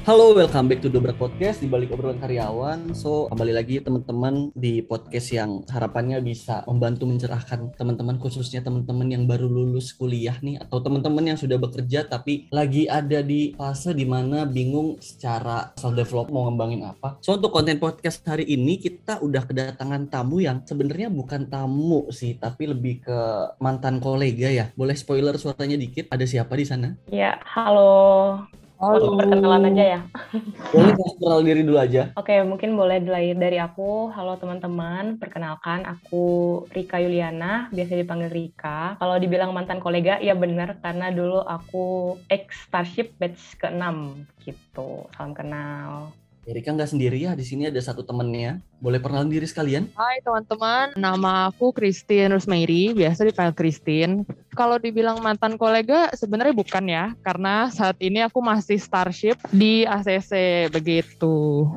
Halo, welcome back to Dobrak Podcast di balik obrolan karyawan. So, kembali lagi teman-teman di podcast yang harapannya bisa membantu mencerahkan teman-teman khususnya teman-teman yang baru lulus kuliah nih atau teman-teman yang sudah bekerja tapi lagi ada di fase di mana bingung secara self develop mau ngembangin apa. So, untuk konten podcast hari ini kita udah kedatangan tamu yang sebenarnya bukan tamu sih, tapi lebih ke mantan kolega ya. Boleh spoiler suaranya dikit? Ada siapa di sana? Ya, halo. Halo. perkenalan aja ya. Boleh kenal diri dulu aja. Oke, mungkin boleh dari dari aku. Halo teman-teman, perkenalkan aku Rika Yuliana, biasa dipanggil Rika. Kalau dibilang mantan kolega, ya benar karena dulu aku ex Starship batch ke-6 gitu. Salam kenal. Erika nggak sendiri ya, di sini ada satu temennya. Boleh perkenalan diri sekalian? Hai teman-teman, nama aku Christine Rusmeiri, biasa dipanggil Christine. Kalau dibilang mantan kolega, sebenarnya bukan ya, karena saat ini aku masih Starship di ACC, begitu.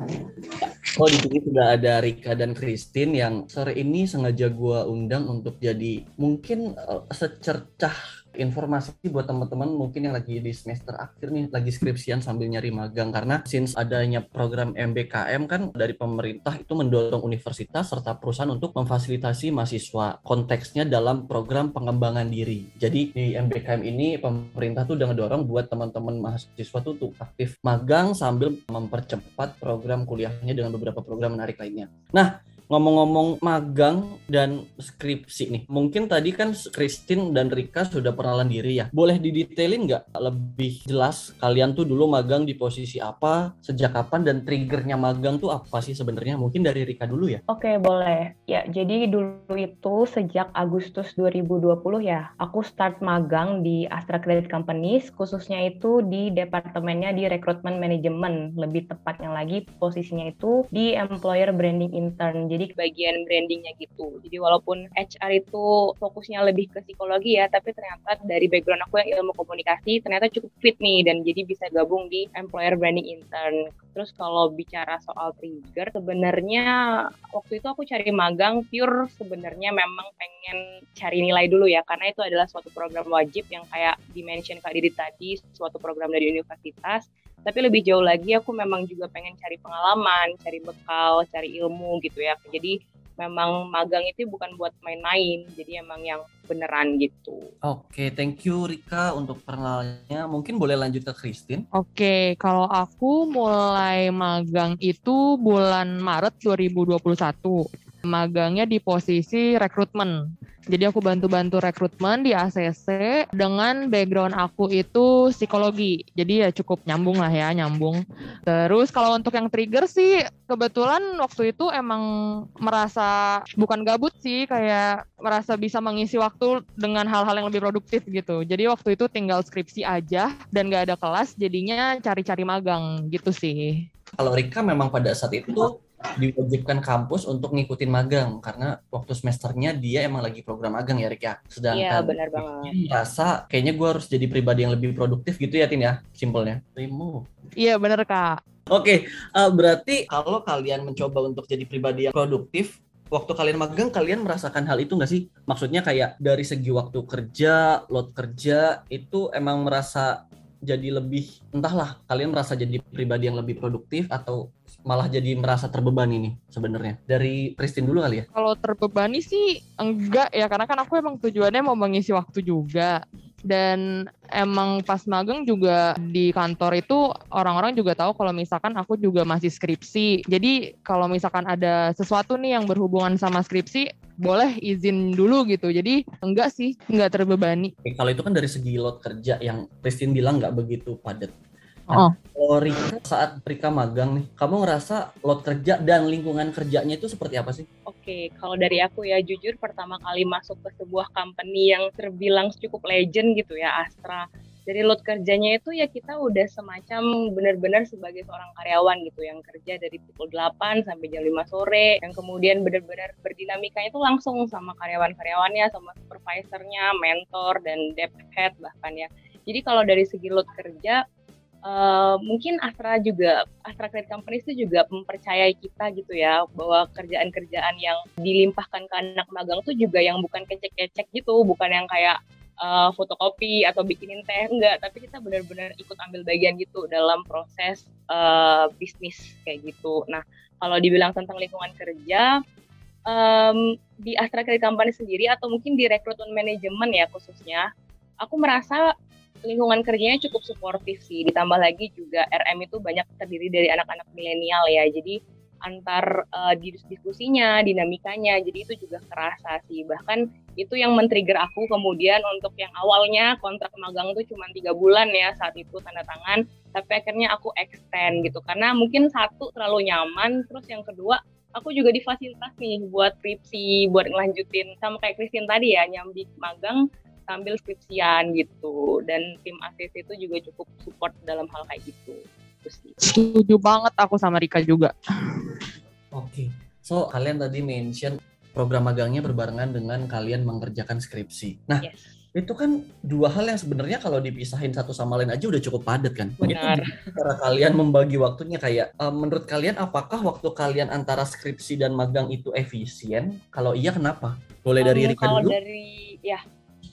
Oh di sini sudah ada Rika dan Christine yang sore ini sengaja gua undang untuk jadi mungkin uh, secercah informasi buat teman-teman mungkin yang lagi di semester akhir nih lagi skripsian sambil nyari magang karena since adanya program MBKM kan dari pemerintah itu mendorong universitas serta perusahaan untuk memfasilitasi mahasiswa konteksnya dalam program pengembangan diri. Jadi di MBKM ini pemerintah tuh udah ngedorong buat teman-teman mahasiswa tuh untuk aktif magang sambil mempercepat program kuliahnya dengan beberapa program menarik lainnya. Nah, ngomong-ngomong magang dan skripsi nih, mungkin tadi kan Christine dan Rika sudah perkenalan diri ya. Boleh didetailin nggak lebih jelas kalian tuh dulu magang di posisi apa, sejak kapan, dan triggernya magang tuh apa sih sebenarnya? Mungkin dari Rika dulu ya. Oke, boleh. Ya, jadi dulu itu sejak Agustus 2020 ya, aku start magang di Astra Credit Companies, khususnya itu di departemennya di rekrutmen manajemen. Lebih tepatnya lagi posisinya itu di employer branding intern jadi bagian brandingnya gitu. Jadi walaupun HR itu fokusnya lebih ke psikologi ya tapi ternyata dari background aku yang ilmu komunikasi ternyata cukup fit nih dan jadi bisa gabung di employer branding intern. Terus kalau bicara soal trigger sebenarnya waktu itu aku cari magang pure sebenarnya memang pengen cari nilai dulu ya karena itu adalah suatu program wajib yang kayak dimention Kak Didi tadi suatu program dari universitas tapi lebih jauh lagi aku memang juga pengen cari pengalaman, cari bekal, cari ilmu gitu ya. Jadi memang magang itu bukan buat main-main, jadi emang yang beneran gitu. Oke, okay, thank you Rika untuk perkenalannya. Mungkin boleh lanjut ke Christine. Oke, okay, kalau aku mulai magang itu bulan Maret 2021. Magangnya di posisi rekrutmen. Jadi aku bantu-bantu rekrutmen di ACC dengan background aku itu psikologi. Jadi ya cukup nyambung lah ya, nyambung. Terus kalau untuk yang trigger sih kebetulan waktu itu emang merasa bukan gabut sih, kayak merasa bisa mengisi waktu dengan hal-hal yang lebih produktif gitu. Jadi waktu itu tinggal skripsi aja dan gak ada kelas, jadinya cari-cari magang gitu sih. Kalau Rika memang pada saat itu diwajibkan kampus untuk ngikutin magang karena waktu semesternya dia emang lagi program magang ya Rik ya. Sedangkan iya, benar banget. Merasa kayaknya gue harus jadi pribadi yang lebih produktif gitu ya Tin ya, simpelnya. Remove. Iya benar Kak. Oke, okay, uh, eh, berarti kalau kalian mencoba untuk jadi pribadi yang produktif, waktu kalian magang kalian merasakan hal itu nggak sih? Maksudnya kayak dari segi waktu kerja, load kerja itu emang merasa jadi lebih entahlah kalian merasa jadi pribadi yang lebih produktif atau malah jadi merasa terbebani nih sebenarnya dari Christine dulu kali ya kalau terbebani sih enggak ya karena kan aku emang tujuannya mau mengisi waktu juga dan emang pas magang juga di kantor itu orang-orang juga tahu kalau misalkan aku juga masih skripsi. Jadi kalau misalkan ada sesuatu nih yang berhubungan sama skripsi, boleh izin dulu gitu. Jadi enggak sih, enggak terbebani. Kalau itu kan dari segi load kerja yang Christine bilang nggak begitu padat. Nah, oh. Kalau Rika saat Rika magang nih, kamu ngerasa load kerja dan lingkungan kerjanya itu seperti apa sih? Oke, kalau dari aku ya jujur pertama kali masuk ke sebuah company yang terbilang cukup legend gitu ya Astra. Dari load kerjanya itu ya kita udah semacam benar-benar sebagai seorang karyawan gitu yang kerja dari pukul 8 sampai jam 5 sore yang kemudian benar-benar berdinamika itu langsung sama karyawan-karyawannya, sama supervisornya, mentor dan dev head bahkan ya. Jadi kalau dari segi load kerja Uh, mungkin Astra juga Astra Credit Company itu juga mempercayai kita gitu ya bahwa kerjaan-kerjaan yang dilimpahkan ke anak magang itu juga yang bukan kecek-kecek gitu, bukan yang kayak uh, fotokopi atau bikinin teh enggak. Tapi kita benar-benar ikut ambil bagian gitu dalam proses uh, bisnis kayak gitu. Nah kalau dibilang tentang lingkungan kerja um, di Astra Credit Company sendiri atau mungkin di rekrutmen manajemen ya khususnya aku merasa lingkungan kerjanya cukup suportif sih. Ditambah lagi juga RM itu banyak terdiri dari anak-anak milenial ya. Jadi antar uh, diskusinya, dinamikanya, jadi itu juga kerasa sih. Bahkan itu yang men-trigger aku kemudian untuk yang awalnya kontrak magang tuh cuma tiga bulan ya saat itu tanda tangan, tapi akhirnya aku extend gitu. Karena mungkin satu terlalu nyaman, terus yang kedua aku juga difasilitas nih buat skripsi, buat ngelanjutin. Sama kayak Christine tadi ya nyambi magang sambil skripsian gitu dan tim ACC itu juga cukup support dalam hal kayak gitu. Setuju banget aku sama Rika juga. Oke. Okay. So, kalian tadi mention program magangnya berbarengan dengan kalian mengerjakan skripsi. Nah, yes. itu kan dua hal yang sebenarnya kalau dipisahin satu sama lain aja udah cukup padat kan. Benar. Itu cara kalian membagi waktunya kayak uh, menurut kalian apakah waktu kalian antara skripsi dan magang itu efisien? Kalau iya kenapa? Boleh dari um, Rika dulu? Kalau dari ya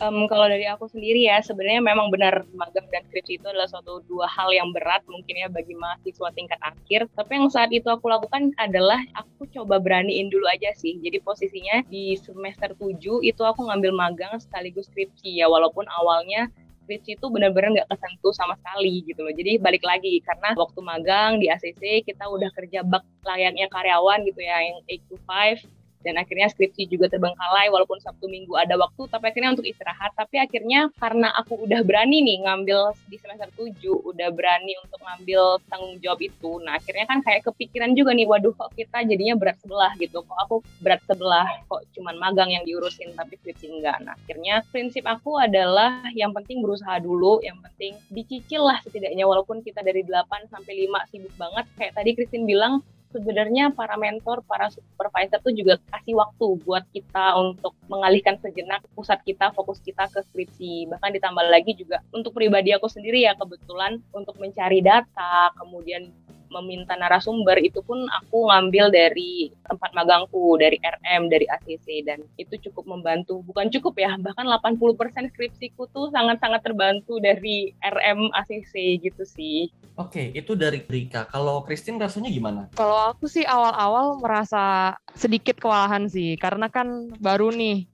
um, kalau dari aku sendiri ya sebenarnya memang benar magang dan skripsi itu adalah suatu dua hal yang berat mungkin ya bagi mahasiswa tingkat akhir. Tapi yang saat itu aku lakukan adalah aku coba beraniin dulu aja sih. Jadi posisinya di semester 7 itu aku ngambil magang sekaligus skripsi ya walaupun awalnya skripsi itu benar-benar nggak kesentuh sama sekali gitu loh. Jadi balik lagi karena waktu magang di ACC kita udah kerja bak layaknya karyawan gitu ya yang 8 to 5 dan akhirnya skripsi juga terbengkalai walaupun Sabtu Minggu ada waktu tapi akhirnya untuk istirahat. Tapi akhirnya karena aku udah berani nih ngambil di semester 7 udah berani untuk ngambil tanggung jawab itu. Nah akhirnya kan kayak kepikiran juga nih waduh kok kita jadinya berat sebelah gitu. Kok aku berat sebelah kok cuman magang yang diurusin tapi skripsi enggak. Nah akhirnya prinsip aku adalah yang penting berusaha dulu yang penting dicicil lah setidaknya walaupun kita dari 8 sampai 5 sibuk banget. Kayak tadi Christine bilang sebenarnya para mentor, para supervisor tuh juga kasih waktu buat kita untuk mengalihkan sejenak pusat kita, fokus kita ke skripsi. Bahkan ditambah lagi juga untuk pribadi aku sendiri ya kebetulan untuk mencari data, kemudian meminta narasumber itu pun aku ngambil dari tempat magangku, dari RM, dari ACC dan itu cukup membantu. Bukan cukup ya, bahkan 80% skripsiku tuh sangat-sangat terbantu dari RM ACC gitu sih. Oke, itu dari Rika. Kalau Christine rasanya gimana? Kalau aku sih awal-awal merasa sedikit kewalahan sih, karena kan baru nih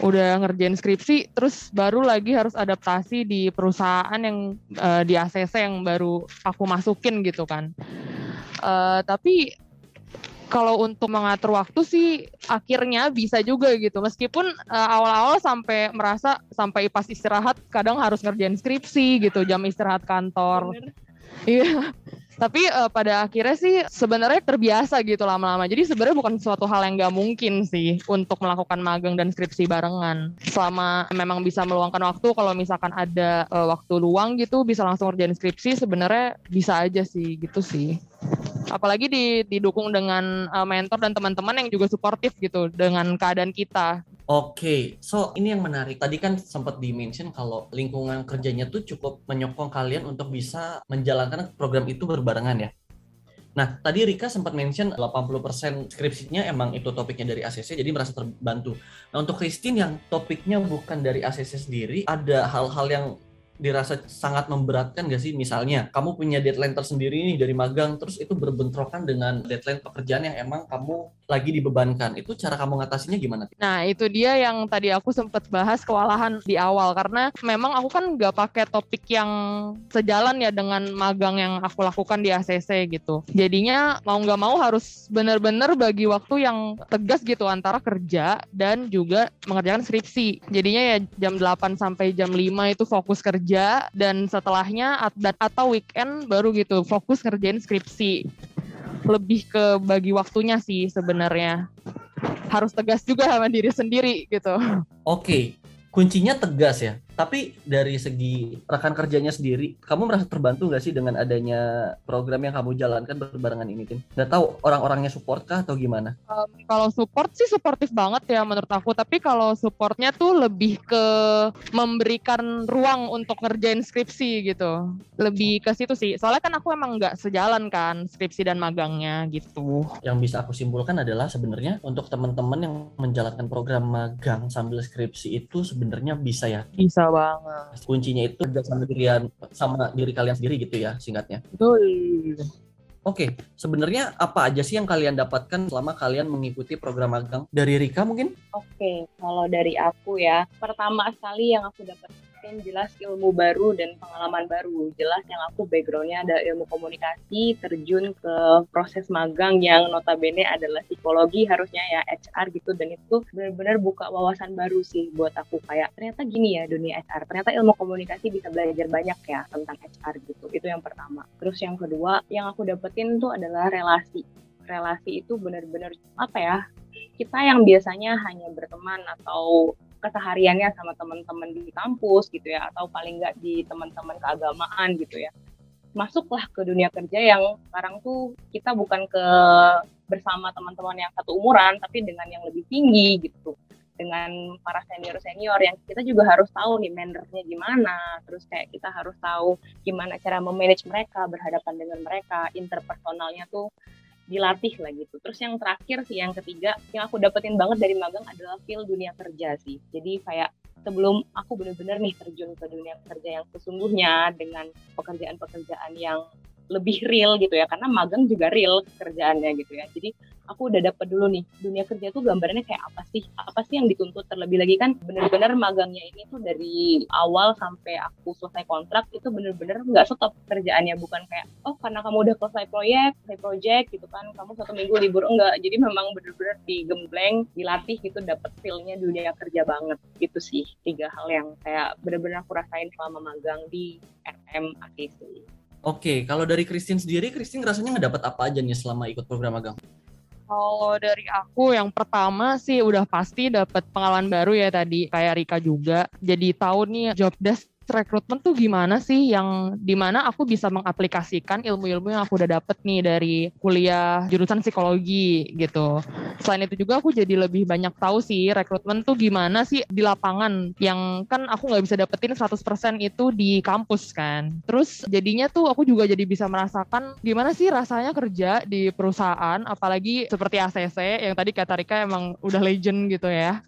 udah ngerjain skripsi, terus baru lagi harus adaptasi di perusahaan yang uh, di ACC yang baru aku masukin gitu kan. Uh, tapi kalau untuk mengatur waktu sih akhirnya bisa juga gitu. Meskipun uh, awal-awal sampai merasa sampai pas istirahat kadang harus ngerjain skripsi gitu jam istirahat kantor iya. Tapi uh, pada akhirnya sih sebenarnya terbiasa gitu lama-lama. Jadi sebenarnya bukan suatu hal yang nggak mungkin sih untuk melakukan magang dan skripsi barengan. Selama memang bisa meluangkan waktu kalau misalkan ada uh, waktu luang gitu bisa langsung kerjain skripsi sebenarnya bisa aja sih gitu sih. Apalagi didukung dengan uh, mentor dan teman-teman yang juga suportif gitu dengan keadaan kita Oke, okay. so ini yang menarik. Tadi kan sempat di-mention kalau lingkungan kerjanya tuh cukup menyokong kalian untuk bisa menjalankan program itu berbarengan ya. Nah, tadi Rika sempat mention 80% skripsinya emang itu topiknya dari ACC, jadi merasa terbantu. Nah, untuk Christine yang topiknya bukan dari ACC sendiri, ada hal-hal yang dirasa sangat memberatkan gak sih? Misalnya kamu punya deadline tersendiri nih dari magang terus itu berbentrokan dengan deadline pekerjaan yang emang kamu lagi dibebankan. Itu cara kamu ngatasinya gimana? Nah itu dia yang tadi aku sempat bahas kewalahan di awal. Karena memang aku kan gak pakai topik yang sejalan ya dengan magang yang aku lakukan di ACC gitu. Jadinya mau nggak mau harus bener-bener bagi waktu yang tegas gitu antara kerja dan juga mengerjakan skripsi. Jadinya ya jam 8 sampai jam 5 itu fokus kerja kerja dan setelahnya atau weekend baru gitu fokus ngerjain skripsi lebih ke bagi waktunya sih sebenarnya harus tegas juga sama diri sendiri gitu. Oke, kuncinya tegas ya. Tapi dari segi rekan kerjanya sendiri, kamu merasa terbantu nggak sih dengan adanya program yang kamu jalankan berbarengan ini, Tim? Nggak tahu orang-orangnya support kah atau gimana? Um, kalau support sih suportif banget ya menurut aku. Tapi kalau supportnya tuh lebih ke memberikan ruang untuk ngerjain skripsi gitu. Lebih ke situ sih. Soalnya kan aku emang nggak sejalan kan skripsi dan magangnya gitu. Yang bisa aku simpulkan adalah sebenarnya untuk teman-teman yang menjalankan program magang sambil skripsi itu sebenarnya bisa ya? Bisa Bisa banget. Kuncinya itu kerja sama dirian sama diri kalian sendiri gitu ya singkatnya. Betul. Oke, sebenarnya apa aja sih yang kalian dapatkan selama kalian mengikuti program magang? Dari Rika mungkin? Oke, kalau dari aku ya, pertama sekali yang aku dapat dapetin jelas ilmu baru dan pengalaman baru. Jelas yang aku backgroundnya ada ilmu komunikasi, terjun ke proses magang yang notabene adalah psikologi harusnya ya HR gitu dan itu benar-benar buka wawasan baru sih buat aku kayak ternyata gini ya dunia HR. Ternyata ilmu komunikasi bisa belajar banyak ya tentang HR gitu. Itu yang pertama. Terus yang kedua yang aku dapetin tuh adalah relasi. Relasi itu benar-benar apa ya? Kita yang biasanya hanya berteman atau kesehariannya sama teman-teman di kampus gitu ya atau paling nggak di teman-teman keagamaan gitu ya. Masuklah ke dunia kerja yang sekarang tuh kita bukan ke bersama teman-teman yang satu umuran tapi dengan yang lebih tinggi gitu. Dengan para senior senior yang kita juga harus tahu nih mannernya gimana. Terus kayak kita harus tahu gimana cara memanage mereka berhadapan dengan mereka. Interpersonalnya tuh dilatih lah gitu. Terus yang terakhir sih yang ketiga yang aku dapetin banget dari magang adalah feel dunia kerja sih. Jadi kayak sebelum aku bener-bener nih terjun ke dunia kerja yang sesungguhnya dengan pekerjaan-pekerjaan yang lebih real gitu ya karena magang juga real kerjaannya gitu ya jadi aku udah dapet dulu nih dunia kerja tuh gambarnya kayak apa sih? Apa sih yang dituntut? Terlebih lagi kan bener-bener magangnya ini tuh dari awal sampai aku selesai kontrak itu bener-bener nggak stop kerjaannya. Bukan kayak oh karena kamu udah selesai proyek selesai project gitu kan. Kamu satu minggu libur. Enggak. Jadi memang bener-bener digembleng dilatih gitu dapet feelnya dunia kerja banget. Gitu sih tiga hal yang kayak bener-bener aku rasain selama magang di RM AKC. Oke, kalau dari Christine sendiri, Christine rasanya ngedapat apa aja nih selama ikut program magang? Kalau dari aku yang pertama sih udah pasti dapat pengalaman baru ya tadi kayak Rika juga. Jadi tahu nih job desk rekrutmen tuh gimana sih yang di mana aku bisa mengaplikasikan ilmu-ilmu yang aku udah dapet nih dari kuliah jurusan psikologi gitu. Selain itu juga aku jadi lebih banyak tahu sih rekrutmen tuh gimana sih di lapangan yang kan aku nggak bisa dapetin 100% itu di kampus kan. Terus jadinya tuh aku juga jadi bisa merasakan gimana sih rasanya kerja di perusahaan apalagi seperti ACC yang tadi kata Rika emang udah legend gitu ya.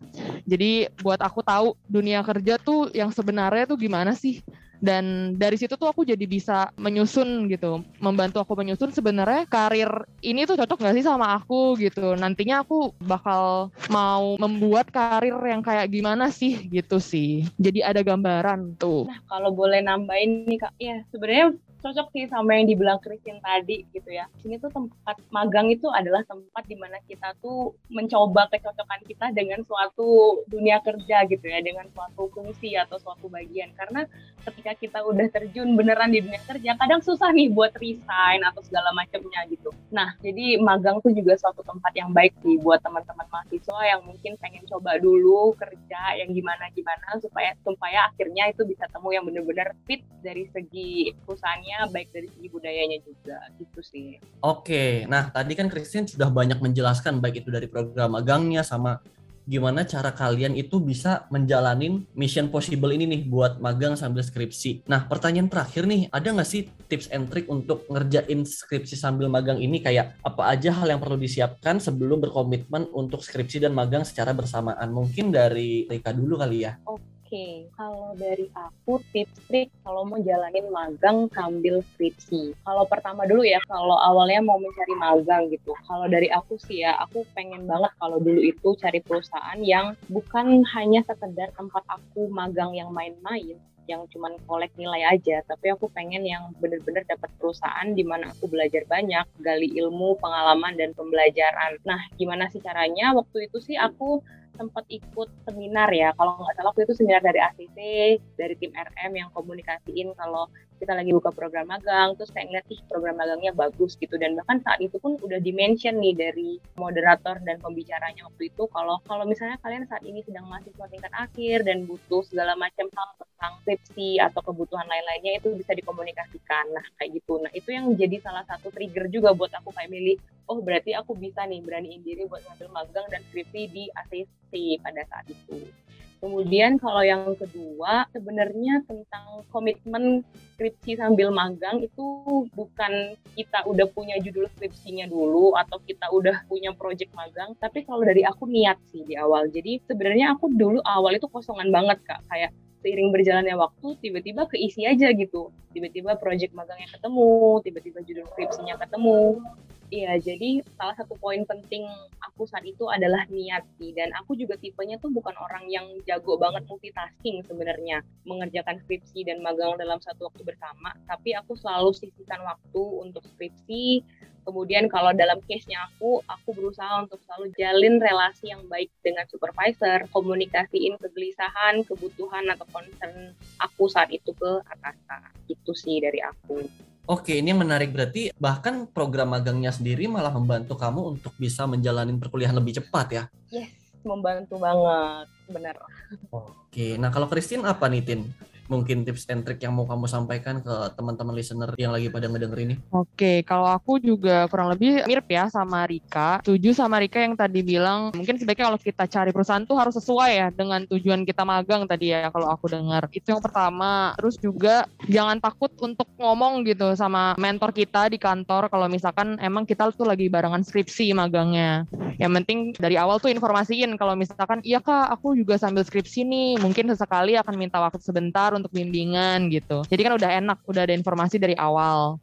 Jadi buat aku tahu dunia kerja tuh yang sebenarnya tuh gimana gimana sih? Dan dari situ tuh aku jadi bisa menyusun gitu membantu aku menyusun sebenarnya karir ini tuh cocok gak sih sama aku gitu. Nantinya aku bakal mau membuat karir yang kayak gimana sih gitu sih. Jadi ada gambaran tuh. Nah kalau boleh nambahin nih kak. Ya sebenarnya cocok sih sama yang dibilang Christine tadi gitu ya. Ini tuh tempat magang itu adalah tempat di mana kita tuh mencoba kecocokan kita dengan suatu dunia kerja gitu ya, dengan suatu fungsi atau suatu bagian. Karena ketika kita udah terjun beneran di dunia kerja, kadang susah nih buat resign atau segala macamnya gitu. Nah, jadi magang tuh juga suatu tempat yang baik sih buat teman-teman mahasiswa yang mungkin pengen coba dulu kerja yang gimana-gimana supaya supaya akhirnya itu bisa temu yang bener-bener fit dari segi perusahaannya baik dari segi budayanya juga gitu sih. Oke, nah tadi kan Christine sudah banyak menjelaskan baik itu dari program magangnya sama gimana cara kalian itu bisa menjalanin mission possible ini nih buat magang sambil skripsi. Nah, pertanyaan terakhir nih, ada nggak sih tips and trick untuk ngerjain skripsi sambil magang ini kayak apa aja hal yang perlu disiapkan sebelum berkomitmen untuk skripsi dan magang secara bersamaan? Mungkin dari Rika dulu kali ya. Oke okay. kalau dari aku tips trik kalau mau jalanin magang sambil skripsi. Kalau pertama dulu ya, kalau awalnya mau mencari magang gitu. Kalau dari aku sih ya, aku pengen banget kalau dulu itu cari perusahaan yang bukan hanya sekedar tempat aku magang yang main-main, yang cuman kolek nilai aja, tapi aku pengen yang bener-bener dapat perusahaan di mana aku belajar banyak, gali ilmu, pengalaman dan pembelajaran. Nah, gimana sih caranya? Waktu itu sih aku sempat ikut seminar ya. Kalau nggak salah waktu itu seminar dari ACC dari tim RM yang komunikasiin kalau kita lagi buka program magang terus kayak ngeliat program magangnya bagus gitu. Dan bahkan saat itu pun udah dimention nih dari moderator dan pembicaranya waktu itu kalau kalau misalnya kalian saat ini sedang mahasiswa tingkat akhir dan butuh segala macam hal tentang skripsi atau kebutuhan lain-lainnya itu bisa dikomunikasikan. Nah kayak gitu. Nah itu yang jadi salah satu trigger juga buat aku kayak milih oh berarti aku bisa nih beraniin diri buat ngambil magang dan skripsi di ACC pada saat itu. Kemudian kalau yang kedua sebenarnya tentang komitmen skripsi sambil magang itu bukan kita udah punya judul skripsinya dulu atau kita udah punya project magang, tapi kalau dari aku niat sih di awal. Jadi sebenarnya aku dulu awal itu kosongan banget kak, kayak seiring berjalannya waktu tiba-tiba keisi aja gitu. Tiba-tiba project magangnya ketemu tiba-tiba judul skripsinya ketemu Iya, jadi salah satu poin penting aku saat itu adalah niat sih. Dan aku juga tipenya tuh bukan orang yang jago banget multitasking sebenarnya. Mengerjakan skripsi dan magang dalam satu waktu bersama. Tapi aku selalu sisihkan waktu untuk skripsi. Kemudian kalau dalam case-nya aku, aku berusaha untuk selalu jalin relasi yang baik dengan supervisor, komunikasiin kegelisahan, kebutuhan, atau concern aku saat itu ke atasan. Itu sih dari aku. Oke, ini menarik berarti bahkan program magangnya sendiri malah membantu kamu untuk bisa menjalani perkuliahan lebih cepat ya? Yes, membantu banget, benar. Oke, nah kalau Christine apa nih Tin? Mungkin tips and trick yang mau kamu sampaikan ke teman-teman listener yang lagi pada ngedenger ini? Oke, kalau aku juga kurang lebih mirip ya sama Rika. Setuju sama Rika yang tadi bilang mungkin sebaiknya kalau kita cari perusahaan tuh harus sesuai ya dengan tujuan kita magang tadi ya kalau aku dengar. Itu yang pertama. Terus juga jangan takut untuk ngomong gitu sama mentor kita di kantor kalau misalkan emang kita tuh lagi barengan skripsi magangnya. Yang penting dari awal tuh informasiin kalau misalkan iya kak aku juga sambil skripsi nih mungkin sesekali akan minta waktu sebentar untuk bimbingan gitu. Jadi kan udah enak, udah ada informasi dari awal.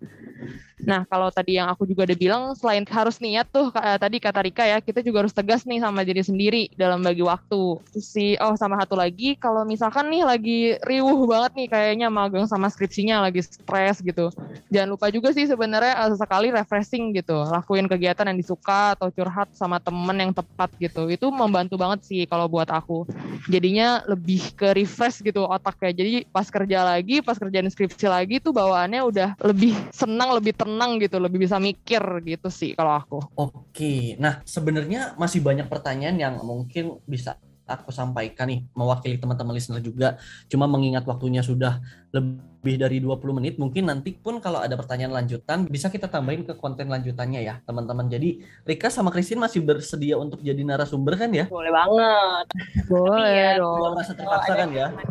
Nah, kalau tadi yang aku juga udah bilang, selain harus niat tuh, tadi kata Rika ya, kita juga harus tegas nih sama diri sendiri dalam bagi waktu. Si, oh sama satu lagi, kalau misalkan nih lagi riuh banget nih kayaknya magang sama skripsinya, lagi stres gitu. Jangan lupa juga sih sebenarnya uh, sesekali refreshing gitu, lakuin kegiatan yang disuka atau curhat sama temen yang tepat gitu. Itu membantu banget sih kalau buat aku. Jadinya lebih ke refresh gitu otaknya. Jadi pas kerja lagi, pas kerjaan skripsi lagi tuh bawaannya udah lebih senang, lebih tenang tenang gitu, lebih bisa mikir gitu sih kalau aku. Oke, nah sebenarnya masih banyak pertanyaan yang mungkin bisa aku sampaikan nih mewakili teman-teman listener juga. Cuma mengingat waktunya sudah lebih dari 20 menit, mungkin nanti pun kalau ada pertanyaan lanjutan bisa kita tambahin ke konten lanjutannya ya, teman-teman. Jadi Rika sama Christine masih bersedia untuk jadi narasumber kan ya? Boleh banget. Boleh ya, dong. Merasa terpaksa kan ya? ya.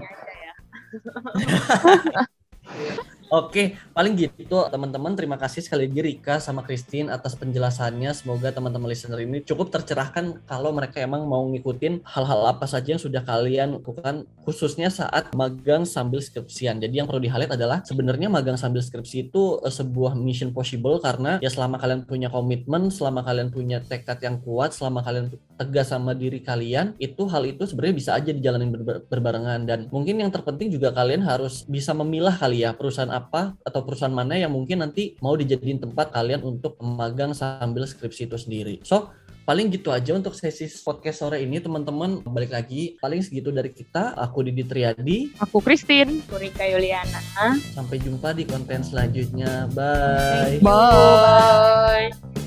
Oke, paling gitu teman-teman. Terima kasih sekali lagi Rika sama Christine atas penjelasannya. Semoga teman-teman listener ini cukup tercerahkan kalau mereka emang mau ngikutin hal-hal apa saja yang sudah kalian lakukan khususnya saat magang sambil skripsian. Jadi yang perlu di adalah sebenarnya magang sambil skripsi itu uh, sebuah mission possible karena ya selama kalian punya komitmen, selama kalian punya tekad yang kuat, selama kalian tegas sama diri kalian, itu hal itu sebenarnya bisa aja dijalanin ber berbarengan dan mungkin yang terpenting juga kalian harus bisa memilah kali ya perusahaan apa atau perusahaan mana yang mungkin nanti mau dijadiin tempat kalian untuk magang sambil skripsi itu sendiri. So, paling gitu aja untuk sesi podcast sore ini teman-teman. Balik lagi paling segitu dari kita. Aku Didi Triadi. Aku Christine. Aku Rika Yuliana. Sampai jumpa di konten selanjutnya. Bye. Bye